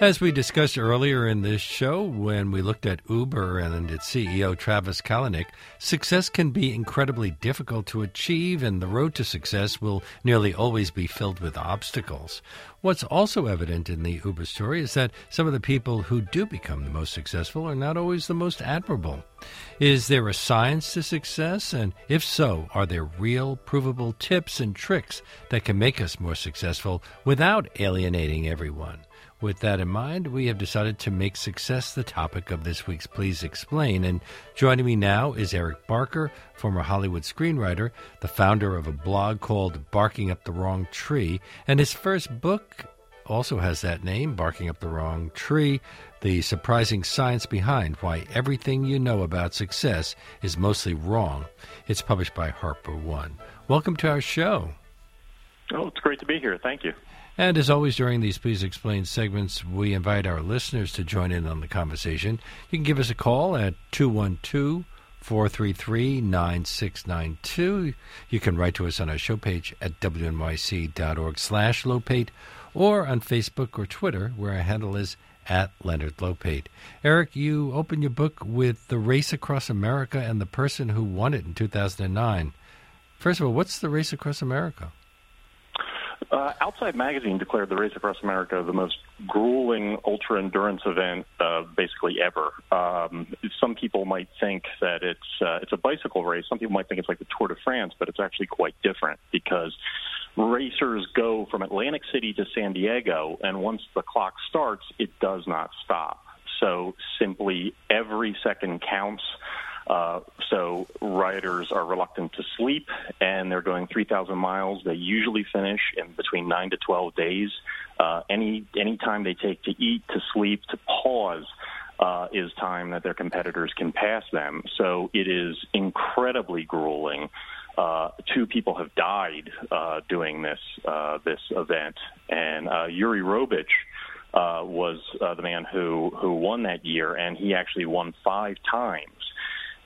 As we discussed earlier in this show, when we looked at Uber and its CEO Travis Kalanick, success can be incredibly difficult to achieve, and the road to success will nearly always be filled with obstacles. What's also evident in the Uber story is that some of the people who do become the most successful are not always the most admirable. Is there a science to success? And if so, are there real, provable tips and tricks that can make us more successful without alienating everyone? With that in mind, we have decided to make success the topic of this week's Please Explain. And joining me now is Eric Barker, former Hollywood screenwriter, the founder of a blog called Barking Up the Wrong Tree. And his first book also has that name, Barking Up the Wrong Tree The Surprising Science Behind Why Everything You Know About Success is Mostly Wrong. It's published by HarperOne. Welcome to our show. Oh, it's great to be here. Thank you. And as always, during these Please Explain segments, we invite our listeners to join in on the conversation. You can give us a call at 212 433 9692. You can write to us on our show page at wnyc.org slash Lopate or on Facebook or Twitter, where our handle is at Leonard Lopate. Eric, you open your book with the race across America and the person who won it in 2009. First of all, what's the race across America? Uh, Outside Magazine declared the Race Across America the most grueling ultra endurance event, uh, basically ever. Um, some people might think that it's uh, it's a bicycle race. Some people might think it's like the Tour de France, but it's actually quite different because racers go from Atlantic City to San Diego, and once the clock starts, it does not stop. So simply every second counts. Uh, so riders are reluctant to sleep, and they're going 3,000 miles. They usually finish in between nine to 12 days. Uh, any any time they take to eat, to sleep, to pause. Uh, is time that their competitors can pass them. So it is incredibly grueling. Uh, two people have died uh, doing this uh, this event, and uh, Jure Robic uh, was uh, the man who who won that year, and he actually won five times.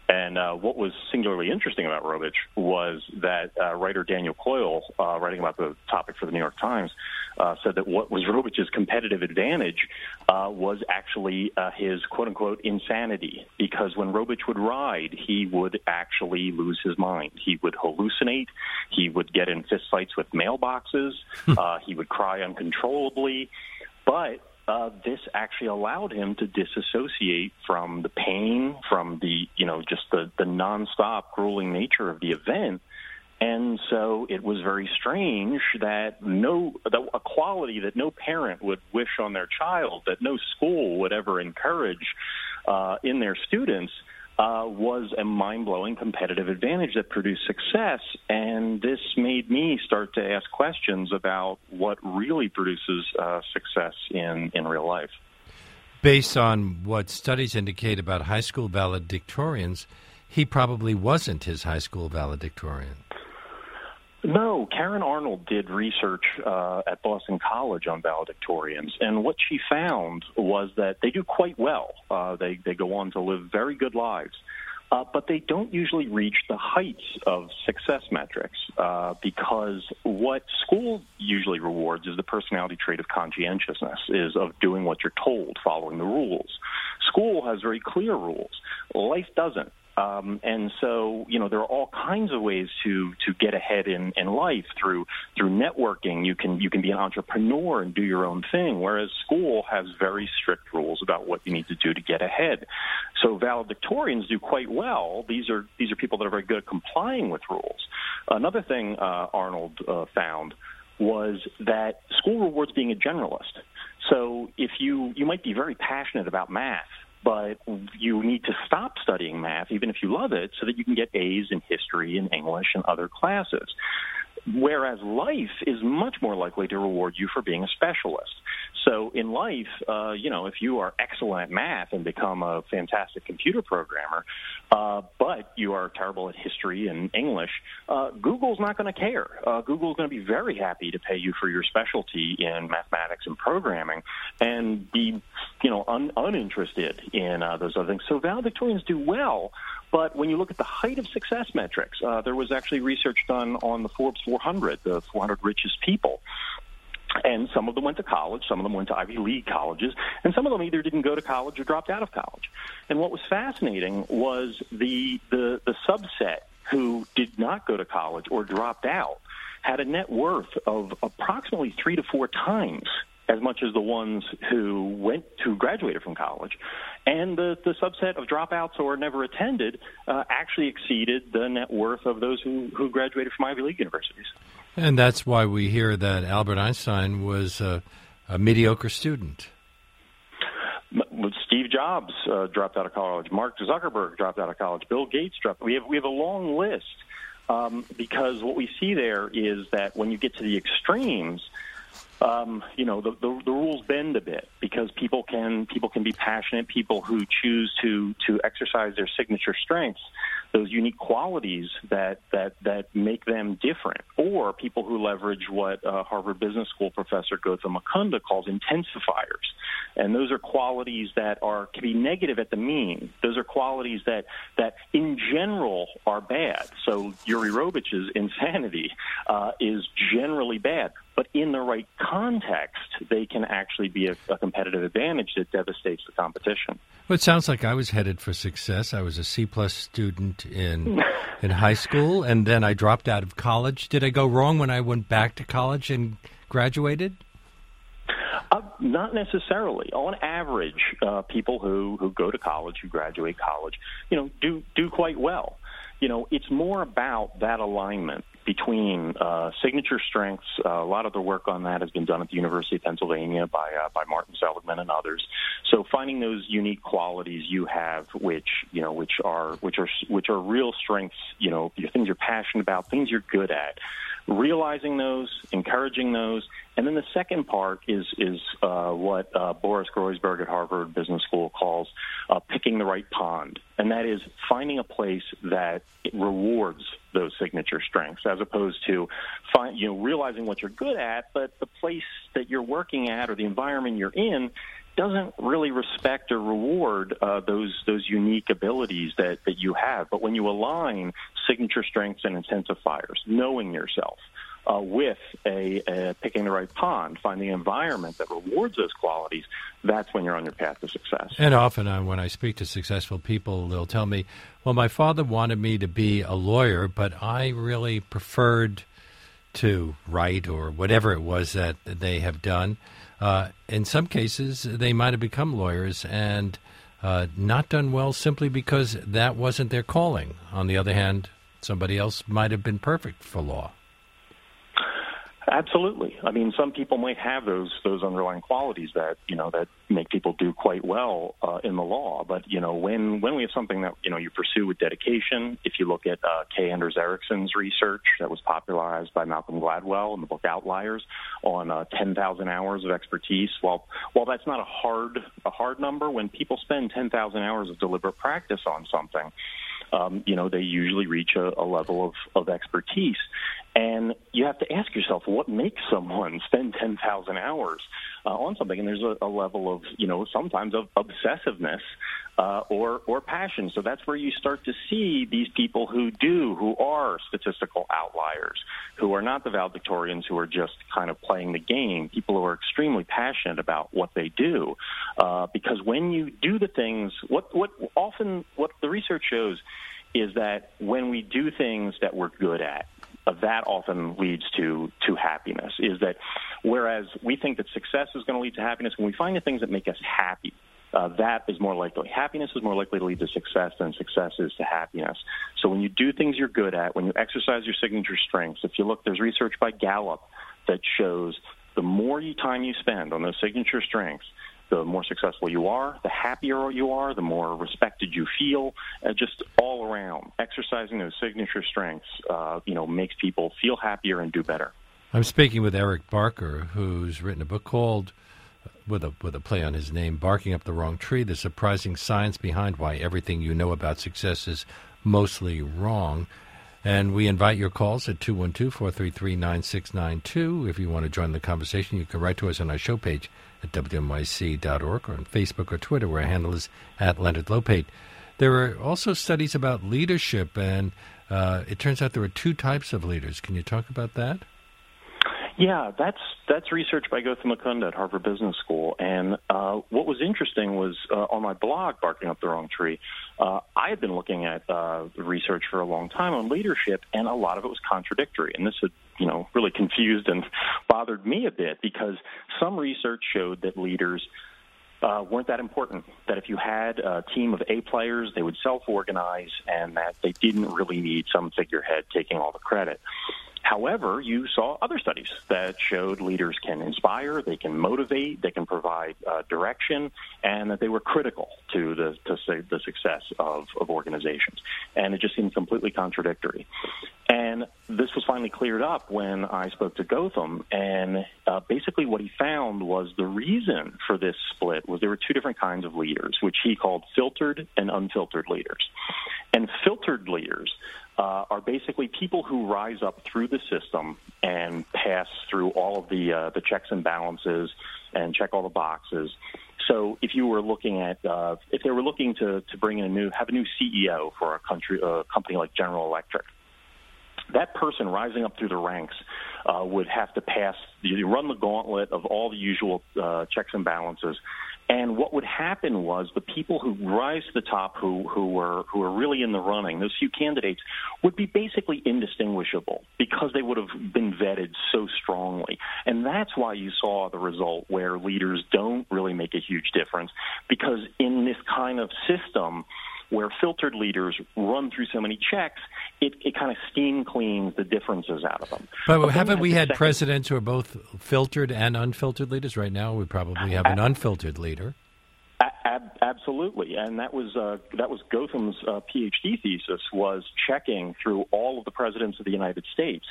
And uh, what was singularly interesting about Robic was that uh, writer Daniel Coyle, uh, writing about the topic for the New York Times, uh, said that what was Robic's competitive advantage uh, was actually uh, his quote unquote insanity. Because when Robic would ride, he would actually lose his mind. He would hallucinate. He would get in fistfights with mailboxes. uh, he would cry uncontrollably. But uh, this actually allowed him to disassociate from the pain, from the you know just the the nonstop grueling nature of the event. And so it was very strange that no a quality that no parent would wish on their child, that no school would ever encourage uh, in their students uh, was a mind blowing competitive advantage that produced success. And this made me start to ask questions about what really produces uh, success in, in real life. Based on what studies indicate about high school valedictorians, he probably wasn't his high school valedictorian. No, Karen Arnold did research uh, at Boston College on valedictorians, and what she found was that they do quite well. Uh, they they go on to live very good lives, uh, but they don't usually reach the heights of success metrics uh, because what school usually rewards is the personality trait of conscientiousness, is of doing what you're told, following the rules. School has very clear rules. Life doesn't. Um, and so, you know, there are all kinds of ways to to get ahead in, in life through through networking. You can you can be an entrepreneur and do your own thing, whereas school has very strict rules about what you need to do to get ahead. So valedictorians do quite well. These are these are people that are very good at complying with rules. Another thing uh, Arnold uh, found was that school rewards being a generalist. So if you you might be very passionate about math but you need to stop studying math, even if you love it, so that you can get A's in history and English and other classes. Whereas life is much more likely to reward you for being a specialist. So in life, uh, you know, if you are excellent at math and become a fantastic computer programmer, uh, but you are terrible at history and English, uh, Google's not going to care. Uh, Google's going to be very happy to pay you for your specialty in mathematics and programming, and be, you know, un- uninterested in uh, those other things. So valedictorians do well, but when you look at the height of success metrics, uh, there was actually research done on the Forbes 400, the 400 richest people. and some of them went to college, some of them went to Ivy League colleges, and some of them either didn't go to college or dropped out of college. And what was fascinating was the the, the subset who did not go to college or dropped out had a net worth of approximately three to four times as much as the ones who went to graduated from college. And the, the subset of dropouts or never attended uh, actually exceeded the net worth of those who, who graduated from Ivy League universities. And that's why we hear that Albert Einstein was a, a mediocre student. Steve Jobs uh, dropped out of college. Mark Zuckerberg dropped out of college. Bill Gates dropped. We have we have a long list um, because what we see there is that when you get to the extremes, um, you know the, the, the rules bend a bit because people can people can be passionate. People who choose to to exercise their signature strengths those unique qualities that that that make them different, or people who leverage what uh, Harvard Business School professor Gautam Mukunda calls intensifiers, and those are qualities that are can be negative at the mean. Those are qualities that that in general are bad. So Jure Robic's insanity uh, is generally bad, but in the right context, they can actually be a, a competitive advantage that devastates the competition. Well, it sounds like I was headed for success. I was a C plus student in in high school, and then I dropped out of college. Did I go wrong when I went back to college and graduated? Uh, not necessarily. On average, uh, people who, who go to college, who graduate college, you know, do do quite well. You know, it's more about that alignment between uh, signature strengths. Uh, a lot of the work on that has been done at the University of Pennsylvania by uh, by Martin Seligman and others. So finding those unique qualities you have, which you know, which are which are which are real strengths. You know, things you're passionate about, things you're good at realizing those, encouraging those, and then the second part is is uh, what uh, Boris Groysberg at Harvard Business School calls uh, picking the right pond, and that is finding a place that rewards those signature strengths, as opposed to find, you know realizing what you're good at, but the place that you're working at or the environment you're in doesn't really respect or reward uh, those those unique abilities that that you have. But when you align signature strengths and intensifiers, knowing yourself. Uh, with a, a, picking the right pond, finding environment that rewards those qualities, that's when you're on your path to success. And often, uh, when I speak to successful people, they'll tell me, "Well, my father wanted me to be a lawyer, but I really preferred to write or whatever it was that they have done." Uh, in some cases, they might have become lawyers and uh, not done well simply because that wasn't their calling. On the other hand, somebody else might have been perfect for law. Absolutely. I mean, some people might have those those underlying qualities that you know that make people do quite well uh, in the law. But you know, when when we have something that you know you pursue with dedication, if you look at uh, K. Anders Ericsson's research that was popularized by Malcolm Gladwell in the book Outliers on uh, 10,000 hours of expertise. While while that's not a hard a hard number, when people spend 10,000 hours of deliberate practice on something, um, you know, they usually reach a, a level of, of expertise. And you have to ask yourself, what makes someone spend 10,000 hours uh, on something? And there's a, a, level of, you know, sometimes of obsessiveness uh, or, or passion. So that's where you start to see these people who do, who are statistical outliers, who are not the valedictorians who are just kind of playing the game, people who are extremely passionate about what they do. Uh, because when you do the things, what, what often, what the research shows is that when we do things that we're good at, that often leads to to happiness. Is that whereas we think that success is going to lead to happiness, when we find the things that make us happy, uh, that is more likely. Happiness is more likely to lead to success than success is to happiness. So when you do things you're good at, when you exercise your signature strengths, if you look, there's research by Gallup that shows the more you time you spend on those signature strengths, the more successful you are, the happier you are, the more respected you feel. Uh, just all around, exercising those signature strengths, uh, you know, makes people feel happier and do better. I'm speaking with Eric Barker, who's written a book called, with a with a play on his name, "Barking Up the Wrong Tree: The Surprising Science Behind Why Everything You Know About Success Is Mostly Wrong." And we invite your calls at 212 433 9692. If you want to join the conversation, you can write to us on our show page at WNYC.org or on Facebook or Twitter, where our handle is at Leonard Lopate. There are also studies about leadership, and uh, it turns out there are two types of leaders. Can you talk about that? Yeah, that's that's research by Gautam Mukunda at Harvard Business School. And uh, what was interesting was uh, on my blog, Barking Up the Wrong Tree, uh, I had been looking at uh, research for a long time on leadership, and a lot of it was contradictory. And this had, you know, really confused and bothered me a bit because some research showed that leaders uh, weren't that important. That if you had a team of A players, they would self organize and that they didn't really need some figurehead taking all the credit. However, you saw other studies that showed leaders can inspire, they can motivate, they can provide uh, direction, and that they were critical to the to the success of, of organizations. And it just seemed completely contradictory. And this was finally cleared up when I spoke to Gautam. and uh, basically what he found was the reason for this split was there were two different kinds of leaders, which he called filtered and unfiltered leaders. And filtered leaders uh, are basically people who rise up through the system and pass through all of the uh, the checks and balances and check all the boxes. So if you were looking at uh, if they were looking to to bring in a new have a new CEO for a country a company like General Electric, that person rising up through the ranks uh, would have to pass you run the gauntlet of all the usual uh, checks and balances and what would happen was the people who rise to the top, who who were who were really in the running, those few candidates, would be basically indistinguishable because they would have been vetted so strongly. And that's why you saw the result where leaders don't really make a huge difference because in this kind of system where filtered leaders run through so many checks, it, it kind of steam cleans the differences out of them. But, but haven't we had second, presidents who are both filtered and unfiltered leaders? Right now, we probably have an unfiltered leader. Ab- absolutely, and that was uh, that was Gautam's uh, PhD thesis was checking through all of the presidents of the United States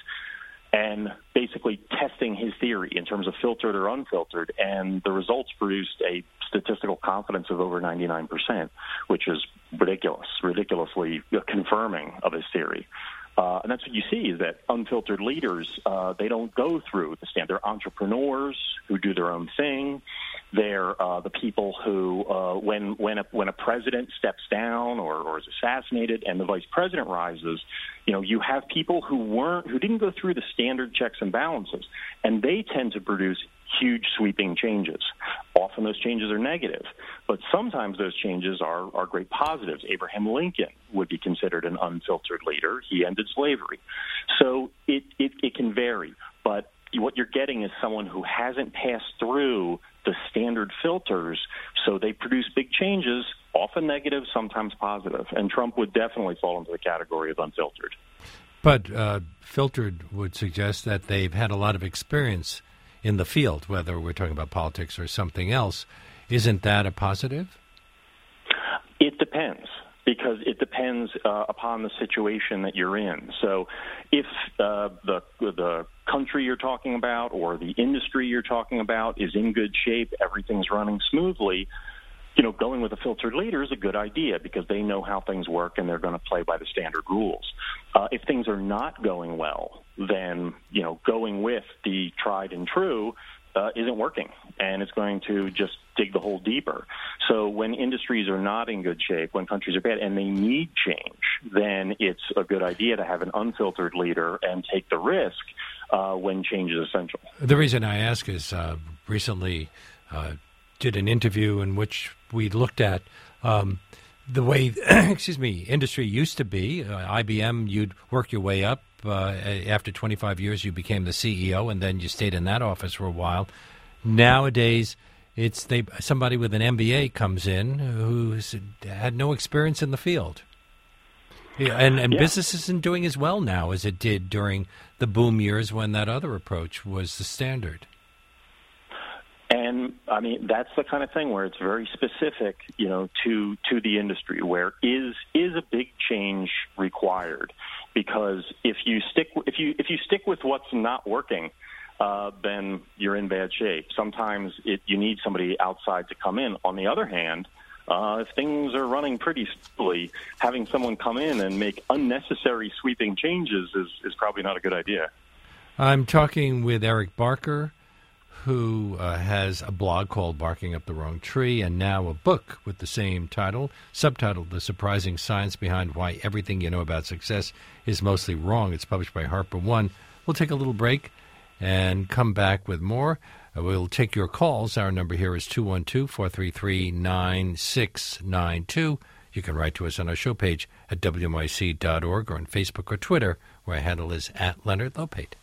and basically testing his theory in terms of filtered or unfiltered. And the results produced a statistical confidence of over 99%, which is ridiculous, ridiculously confirming of his theory. Uh, and that's what you see is that unfiltered leaders, uh, they don't go through the stand. They're entrepreneurs who do their own thing. They're uh, the people who, uh, when when a, when a president steps down or, or is assassinated and the vice president rises, you know, you have people who weren't who didn't go through the standard checks and balances, and they tend to produce huge sweeping changes. Often those changes are negative, but sometimes those changes are, are great positives. Abraham Lincoln would be considered an unfiltered leader. He ended slavery. So it, it, it can vary, but what you're getting is someone who hasn't passed through the standard filters, so they produce big changes, often negative, sometimes positive. And Trump would definitely fall into the category of unfiltered. But uh, filtered would suggest that they've had a lot of experience in the field, whether we're talking about politics or something else. Isn't that a positive? It depends because it depends uh, upon the situation that you're in. So, if uh, the the country you're talking about or the industry you're talking about is in good shape, everything's running smoothly, you know, going with a filtered leader is a good idea because they know how things work and they're going to play by the standard rules. Uh, if things are not going well, then you know, going with the tried and true uh, isn't working, and it's going to just dig the hole deeper. So when industries are not in good shape, when countries are bad, and they need change, then it's a good idea to have an unfiltered leader and take the risk uh, when change is essential. The reason I ask is uh, recently uh, did an interview in which we looked at. Um, the way, excuse me, industry used to be, uh, IBM, you'd work your way up, uh, after 25 years, you became the CEO, and then you stayed in that office for a while. Nowadays, it's they somebody with an MBA comes in who's had no experience in the field. Yeah, and and yeah. business isn't doing as well now as it did during the boom years when that other approach was the standard. And I mean that's the kind of thing where it's very specific, you know, to to the industry where is is a big change required because if you stick if you if you stick with what's not working, uh, then you're in bad shape. Sometimes it, you need somebody outside to come in. On the other hand, uh, if things are running pretty smoothly, having someone come in and make unnecessary sweeping changes is, is probably not a good idea. I'm talking with Eric Barker who uh, has a blog called Barking Up the Wrong Tree and now a book with the same title, subtitled The Surprising Science Behind Why Everything You Know About Success is Mostly Wrong. It's published by HarperOne. We'll take a little break and come back with more. Uh, we'll take your calls. Our number here is 212 433 9692. You can write to us on our show page at WNYC.org or on Facebook or Twitter, where our handle is at Leonard Lopate.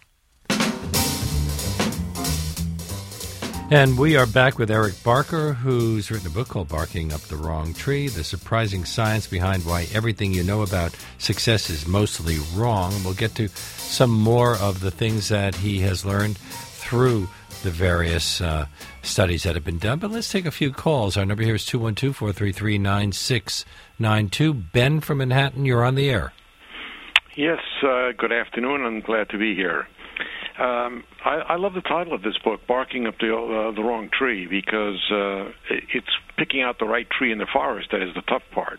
And we are back with Eric Barker, who's written a book called Barking Up the Wrong Tree The Surprising Science Behind Why Everything You Know About Success is Mostly Wrong. We'll get to some more of the things that he has learned through the various uh, studies that have been done. But let's take a few calls. Our number here is 212 433 9692. Ben from Manhattan, you're on the air. Yes, uh, good afternoon. I'm glad to be here. Um, I, I love the title of this book, "Barking Up the uh, the Wrong Tree," because uh, it's picking out the right tree in the forest that is the tough part,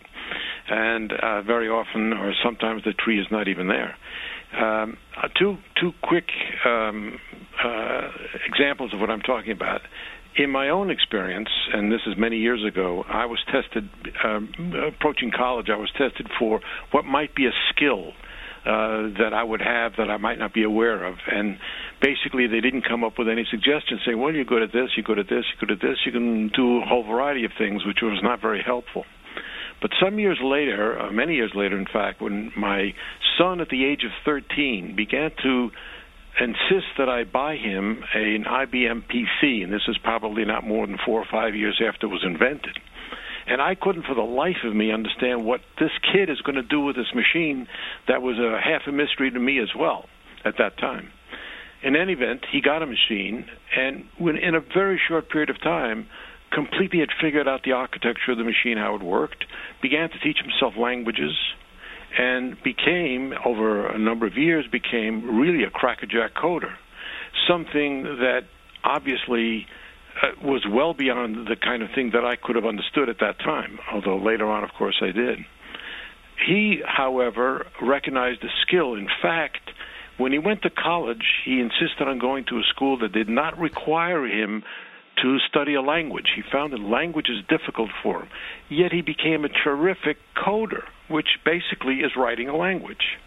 and uh, very often, or sometimes, the tree is not even there. Um, uh, two two quick um, uh, examples of what I'm talking about. In my own experience, and this is many years ago, I was tested um, approaching college. I was tested for what might be a skill uh, that I would have that I might not be aware of. And basically, they didn't come up with any suggestions saying, well, you're good at this, you're good at this, you're good at this, you can do a whole variety of things, which was not very helpful. But some years later, uh, many years later, in fact, when my son at the age of 13 began to insist that I buy him an IBM PC, and this is probably not more than four or five years after it was invented and I couldn't for the life of me understand what this kid is going to do with this machine that was a half a mystery to me as well at that time. In any event, he got a machine, and when, in a very short period of time, completely had figured out the architecture of the machine, how it worked, began to teach himself languages, and became, over a number of years, became really a crackerjack coder. Something that obviously was well beyond the kind of thing that I could have understood at that time, although later on, of course, I did. He, however, recognized a skill. In fact, when he went to college, he insisted on going to a school that did not require him to study a language. He found that language is difficult for him. Yet he became a terrific coder, which basically is writing a language.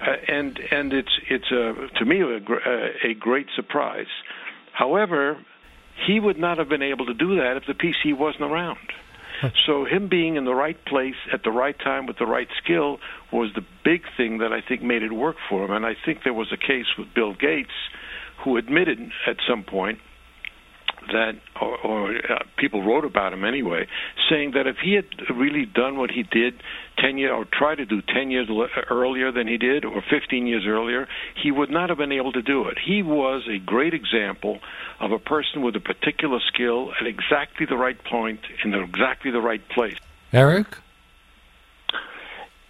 Uh, and and it's it's a, to me a, a great surprise. However, he would not have been able to do that if the PC wasn't around. So him being in the right place at the right time with the right skill was the big thing that I think made it work for him. And I think there was a case with Bill Gates who admitted at some point that, or, or uh, people wrote about him anyway, saying that if he had really done what he did ten years, or tried to do ten years earlier than he did, or fifteen years earlier, he would not have been able to do it. He was a great example of a person with a particular skill at exactly the right point in exactly the right place. Eric.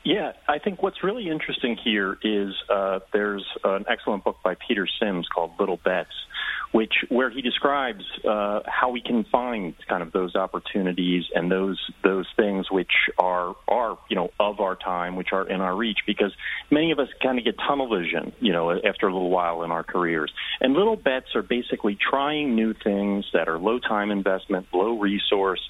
Yeah, I think what's really interesting here is uh, there's an excellent book by Peter Sims called Little Bets, which where he describes uh, how we can find kind of those opportunities and those those things which are are you know of our time, which are in our reach, because many of us kind of get tunnel vision, you know, after a little while in our careers. And little bets are basically trying new things that are low time investment, low resource,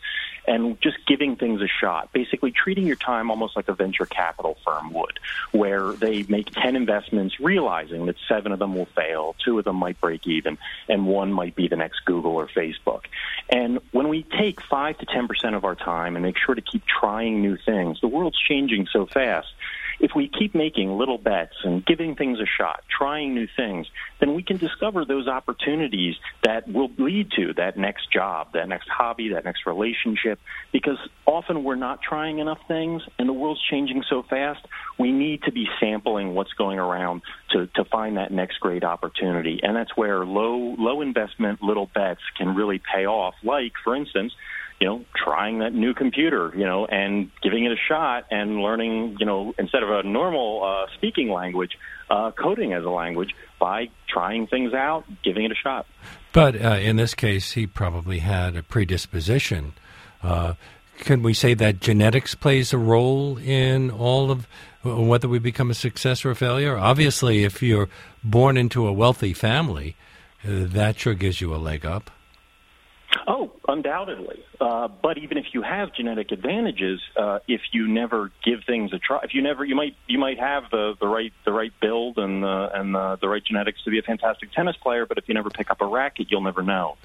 and just giving things a shot. Basically, treating your time almost like a venture capital firm would, where they make 10 investments realizing that seven of them will fail, two of them might break even, and one might be the next Google or Facebook. And when we take 5 to 10% of our time and make sure to keep trying new things, the world's changing so fast if we keep making little bets and giving things a shot, trying new things, then we can discover those opportunities that will lead to that next job, that next hobby, that next relationship, because often we're not trying enough things and the world's changing so fast, we need to be sampling what's going around to, to find that next great opportunity. And that's where low, low investment little bets can really pay off. Like, for instance, you know, trying that new computer, you know, and giving it a shot and learning, you know, instead of a normal uh, speaking language, uh, coding as a language by trying things out, giving it a shot. But uh, in this case, he probably had a predisposition. Uh, can we say that genetics plays a role in all of whether we become a success or a failure? Obviously, if you're born into a wealthy family, uh, that sure gives you a leg up. Oh, undoubtedly. Uh, but even if you have genetic advantages, uh, if you never give things a try, if you never, you might you might have the, the right the right build and the and the, the right genetics to be a fantastic tennis player, but if you never pick up a racket, you'll never know.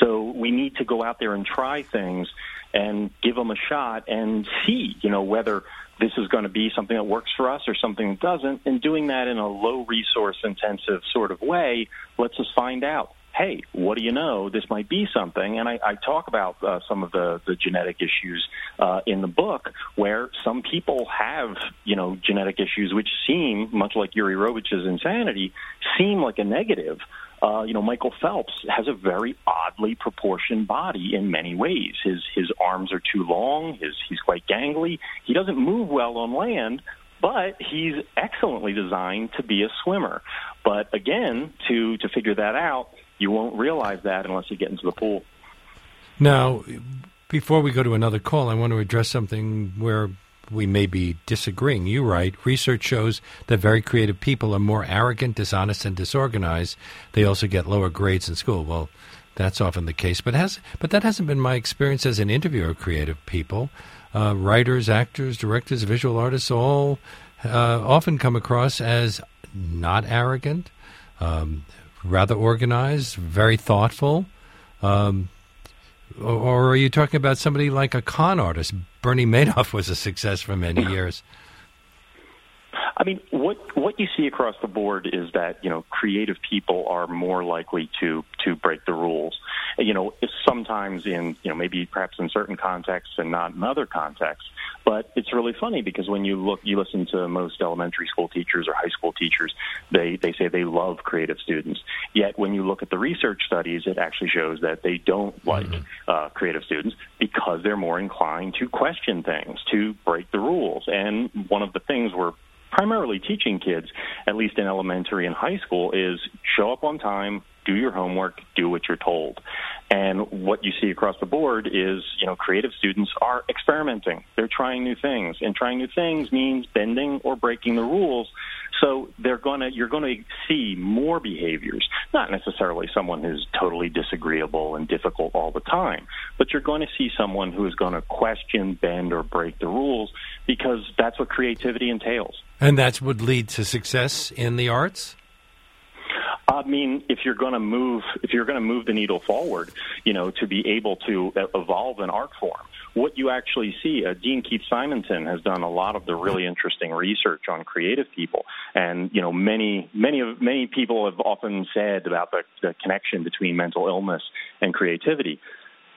So we need to go out there and try things and give them a shot and see, you know, whether this is going to be something that works for us or something that doesn't. And doing that in a low resource intensive sort of way lets us find out hey, what do you know? This might be something. And I, I talk about uh, some of the, the genetic issues uh, in the book where some people have, you know, genetic issues which seem, much like Jure Robic's insanity, seem like a negative. Uh, you know, Michael Phelps has a very oddly proportioned body in many ways. His his arms are too long. His he's quite gangly. He doesn't move well on land, but he's excellently designed to be a swimmer. But again, to to figure that out, you won't realize that unless you get into the pool. Now, before we go to another call, I want to address something where we may be disagreeing. You write, research shows that very creative people are more arrogant, dishonest, and disorganized. They also get lower grades in school. Well, that's often the case, but has but that hasn't been my experience as an interviewer of creative people. Uh, writers, actors, directors, visual artists all uh, often come across as not arrogant, um, rather organized, very thoughtful. Um, or are you talking about somebody like a con artist? Bernie Madoff was a success for many years. I mean, what what you see across the board is that you know creative people are more likely to to break the rules. You know, sometimes in you know maybe perhaps in certain contexts and not in other contexts. But it's really funny because when you look, you listen to most elementary school teachers or high school teachers, they they say they love creative students. Yet when you look at the research studies, it actually shows that they don't like mm-hmm. uh, creative students because they're more inclined to question things, to break the rules. And one of the things we're primarily teaching kids, at least in elementary and high school, is show up on time, do your homework, do what you're told. And what you see across the board is, you know, creative students are experimenting. They're trying new things, and trying new things means bending or breaking the rules. So they're gonna, you're gonna see more behaviors. Not necessarily someone who's totally disagreeable and difficult all the time, but you're going to see someone who is going to question, bend, or break the rules because that's what creativity entails. And that's what lead to success in the arts. I mean, if you're going to move, if you're going to move the needle forward, you know, to be able to evolve an art form, what you actually see, uh, Dean Keith Simonton has done a lot of the really interesting research on creative people, and you know, many, many of many people have often said about the, the connection between mental illness and creativity.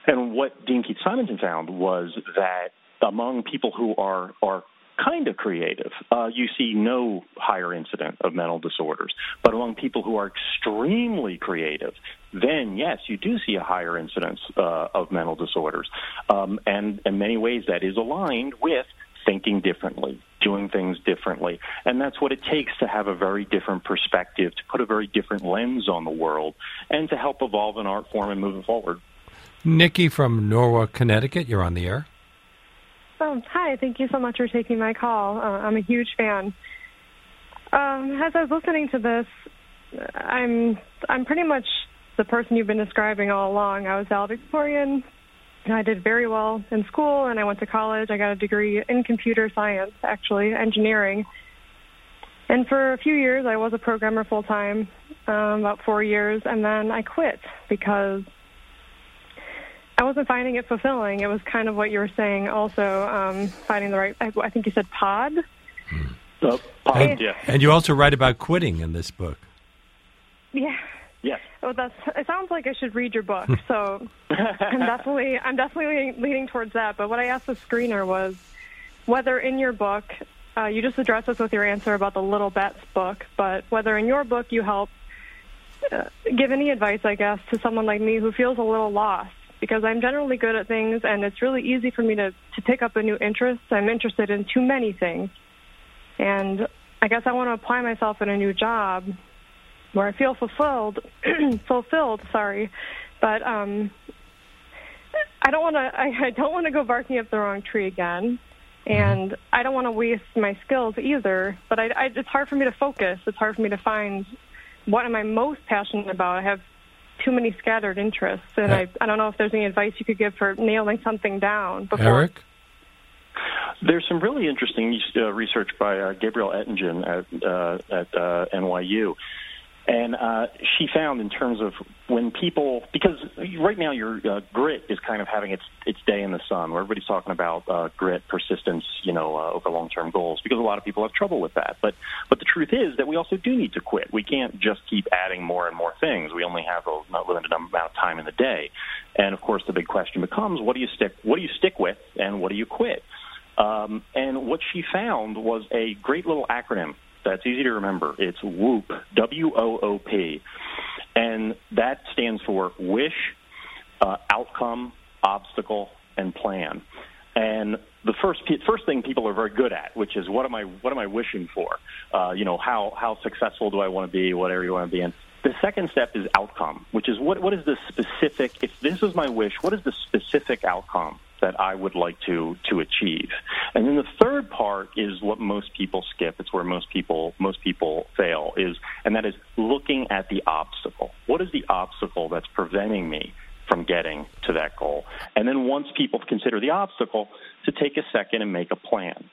And what Dean Keith Simonton found was that among people who are are kind of creative, uh, you see no higher incident of mental disorders. But among people who are extremely creative, then yes, you do see a higher incidence uh, of mental disorders. Um, and in many ways, that is aligned with thinking differently, doing things differently. And that's what it takes to have a very different perspective, to put a very different lens on the world, and to help evolve an art form and move it forward. Nikki from Norwalk, Connecticut, you're on the air. Hi. Thank you so much for taking my call. Uh, I'm a huge fan. Um, as I was listening to this, I'm I'm pretty much the person you've been describing all along. I was valedictorian. I did very well in school, and I went to college. I got a degree in computer science, actually, engineering. And for a few years, I was a programmer full time, um, about four years, and then I quit because I wasn't finding it fulfilling. It was kind of what you were saying, also um, finding the right. I, I think you said pod. Oh, pod, and, yeah. And you also write about quitting in this book. Yeah. Yeah. Well, that's. It sounds like I should read your book. So I'm definitely, I'm definitely leaning towards that. But what I asked the screener was whether in your book, uh, you just addressed this with your answer about the Little Bets book, but whether in your book you help uh, give any advice, I guess, to someone like me who feels a little lost because I'm generally good at things and it's really easy for me to, to pick up a new interest. I'm interested in too many things. And I guess I want to apply myself in a new job where I feel fulfilled, fulfilled, sorry. But um I don't want to I, I don't want to go barking up the wrong tree again. And I don't want to waste my skills either, but I, I, it's hard for me to focus. It's hard for me to find what am I most passionate about. I have too many scattered interests, and I I don't know if there's any advice you could give for nailing something down. Before. Eric. There's some really interesting uh, research by uh, Gabrielle Oettingen at, uh, at uh, NYU. And uh, she found in terms of when people, because right now your uh, grit is kind of having its its day in the sun, where everybody's talking about uh, grit, persistence, you know, uh, over long term goals, because a lot of people have trouble with that. But but the truth is that we also do need to quit. We can't just keep adding more and more things. We only have a limited amount of time in the day, and of course the big question becomes: what do you stick? What do you stick with, and what do you quit? Um, and what she found was a great little acronym that's easy to remember. It's WOOP, W O O P. And that stands for wish, uh, outcome, obstacle, and plan. And the first first thing people are very good at, which is what am I what am I wishing for? Uh, you know, how how successful do I want to be? What area do I want to be in? The second step is outcome, which is what what is the specific? If this is my wish, what is the specific outcome? That I would like to to achieve. And then the third part is what most people skip. It's where most people most people fail is and that is looking at the obstacle. What is the obstacle that's preventing me from getting to that goal? And then once people consider the obstacle, to take a second and make a plan.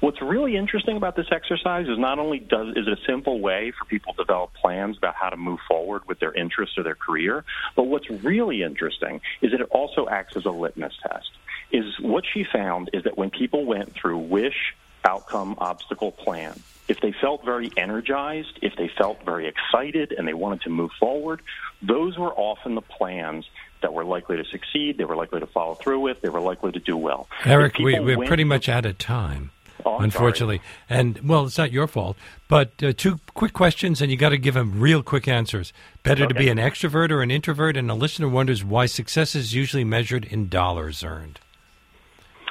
What's really interesting about this exercise is not only does is it a simple way for people to develop plans about how to move forward with their interests or their career, but what's really interesting is that it also acts as a litmus test is what she found is that when people went through wish, outcome, obstacle, plan, if they felt very energized, if they felt very excited and they wanted to move forward, those were often the plans that were likely to succeed, they were likely to follow through with, they were likely to do well. Eric, we, we're pretty much out of time. Oh, unfortunately. Sorry. And well, it's not your fault. But uh, two quick questions, and you got to give them real quick answers. Better okay. to be an extrovert or an introvert? And a listener wonders why success is usually measured in dollars earned.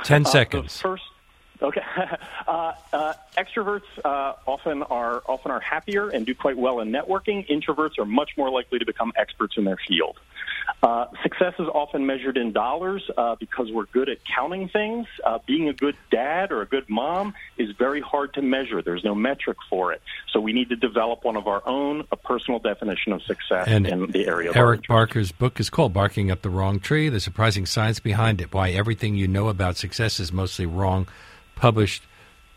Ten uh, seconds. first, okay. uh, uh, extroverts uh, often are often are happier and do quite well in networking. Introverts are much more likely to become experts in their field. Uh, success is often measured in dollars uh, because we're good at counting things. Uh, being a good dad or a good mom is very hard to measure. There's no metric for it. So we need to develop one of our own, a personal definition of success and in the area of Eric Barker's book is called Barking Up the Wrong Tree The Surprising Science Behind It Why Everything You Know About Success is Mostly Wrong, published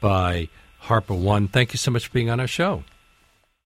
by HarperOne. Thank you so much for being on our show.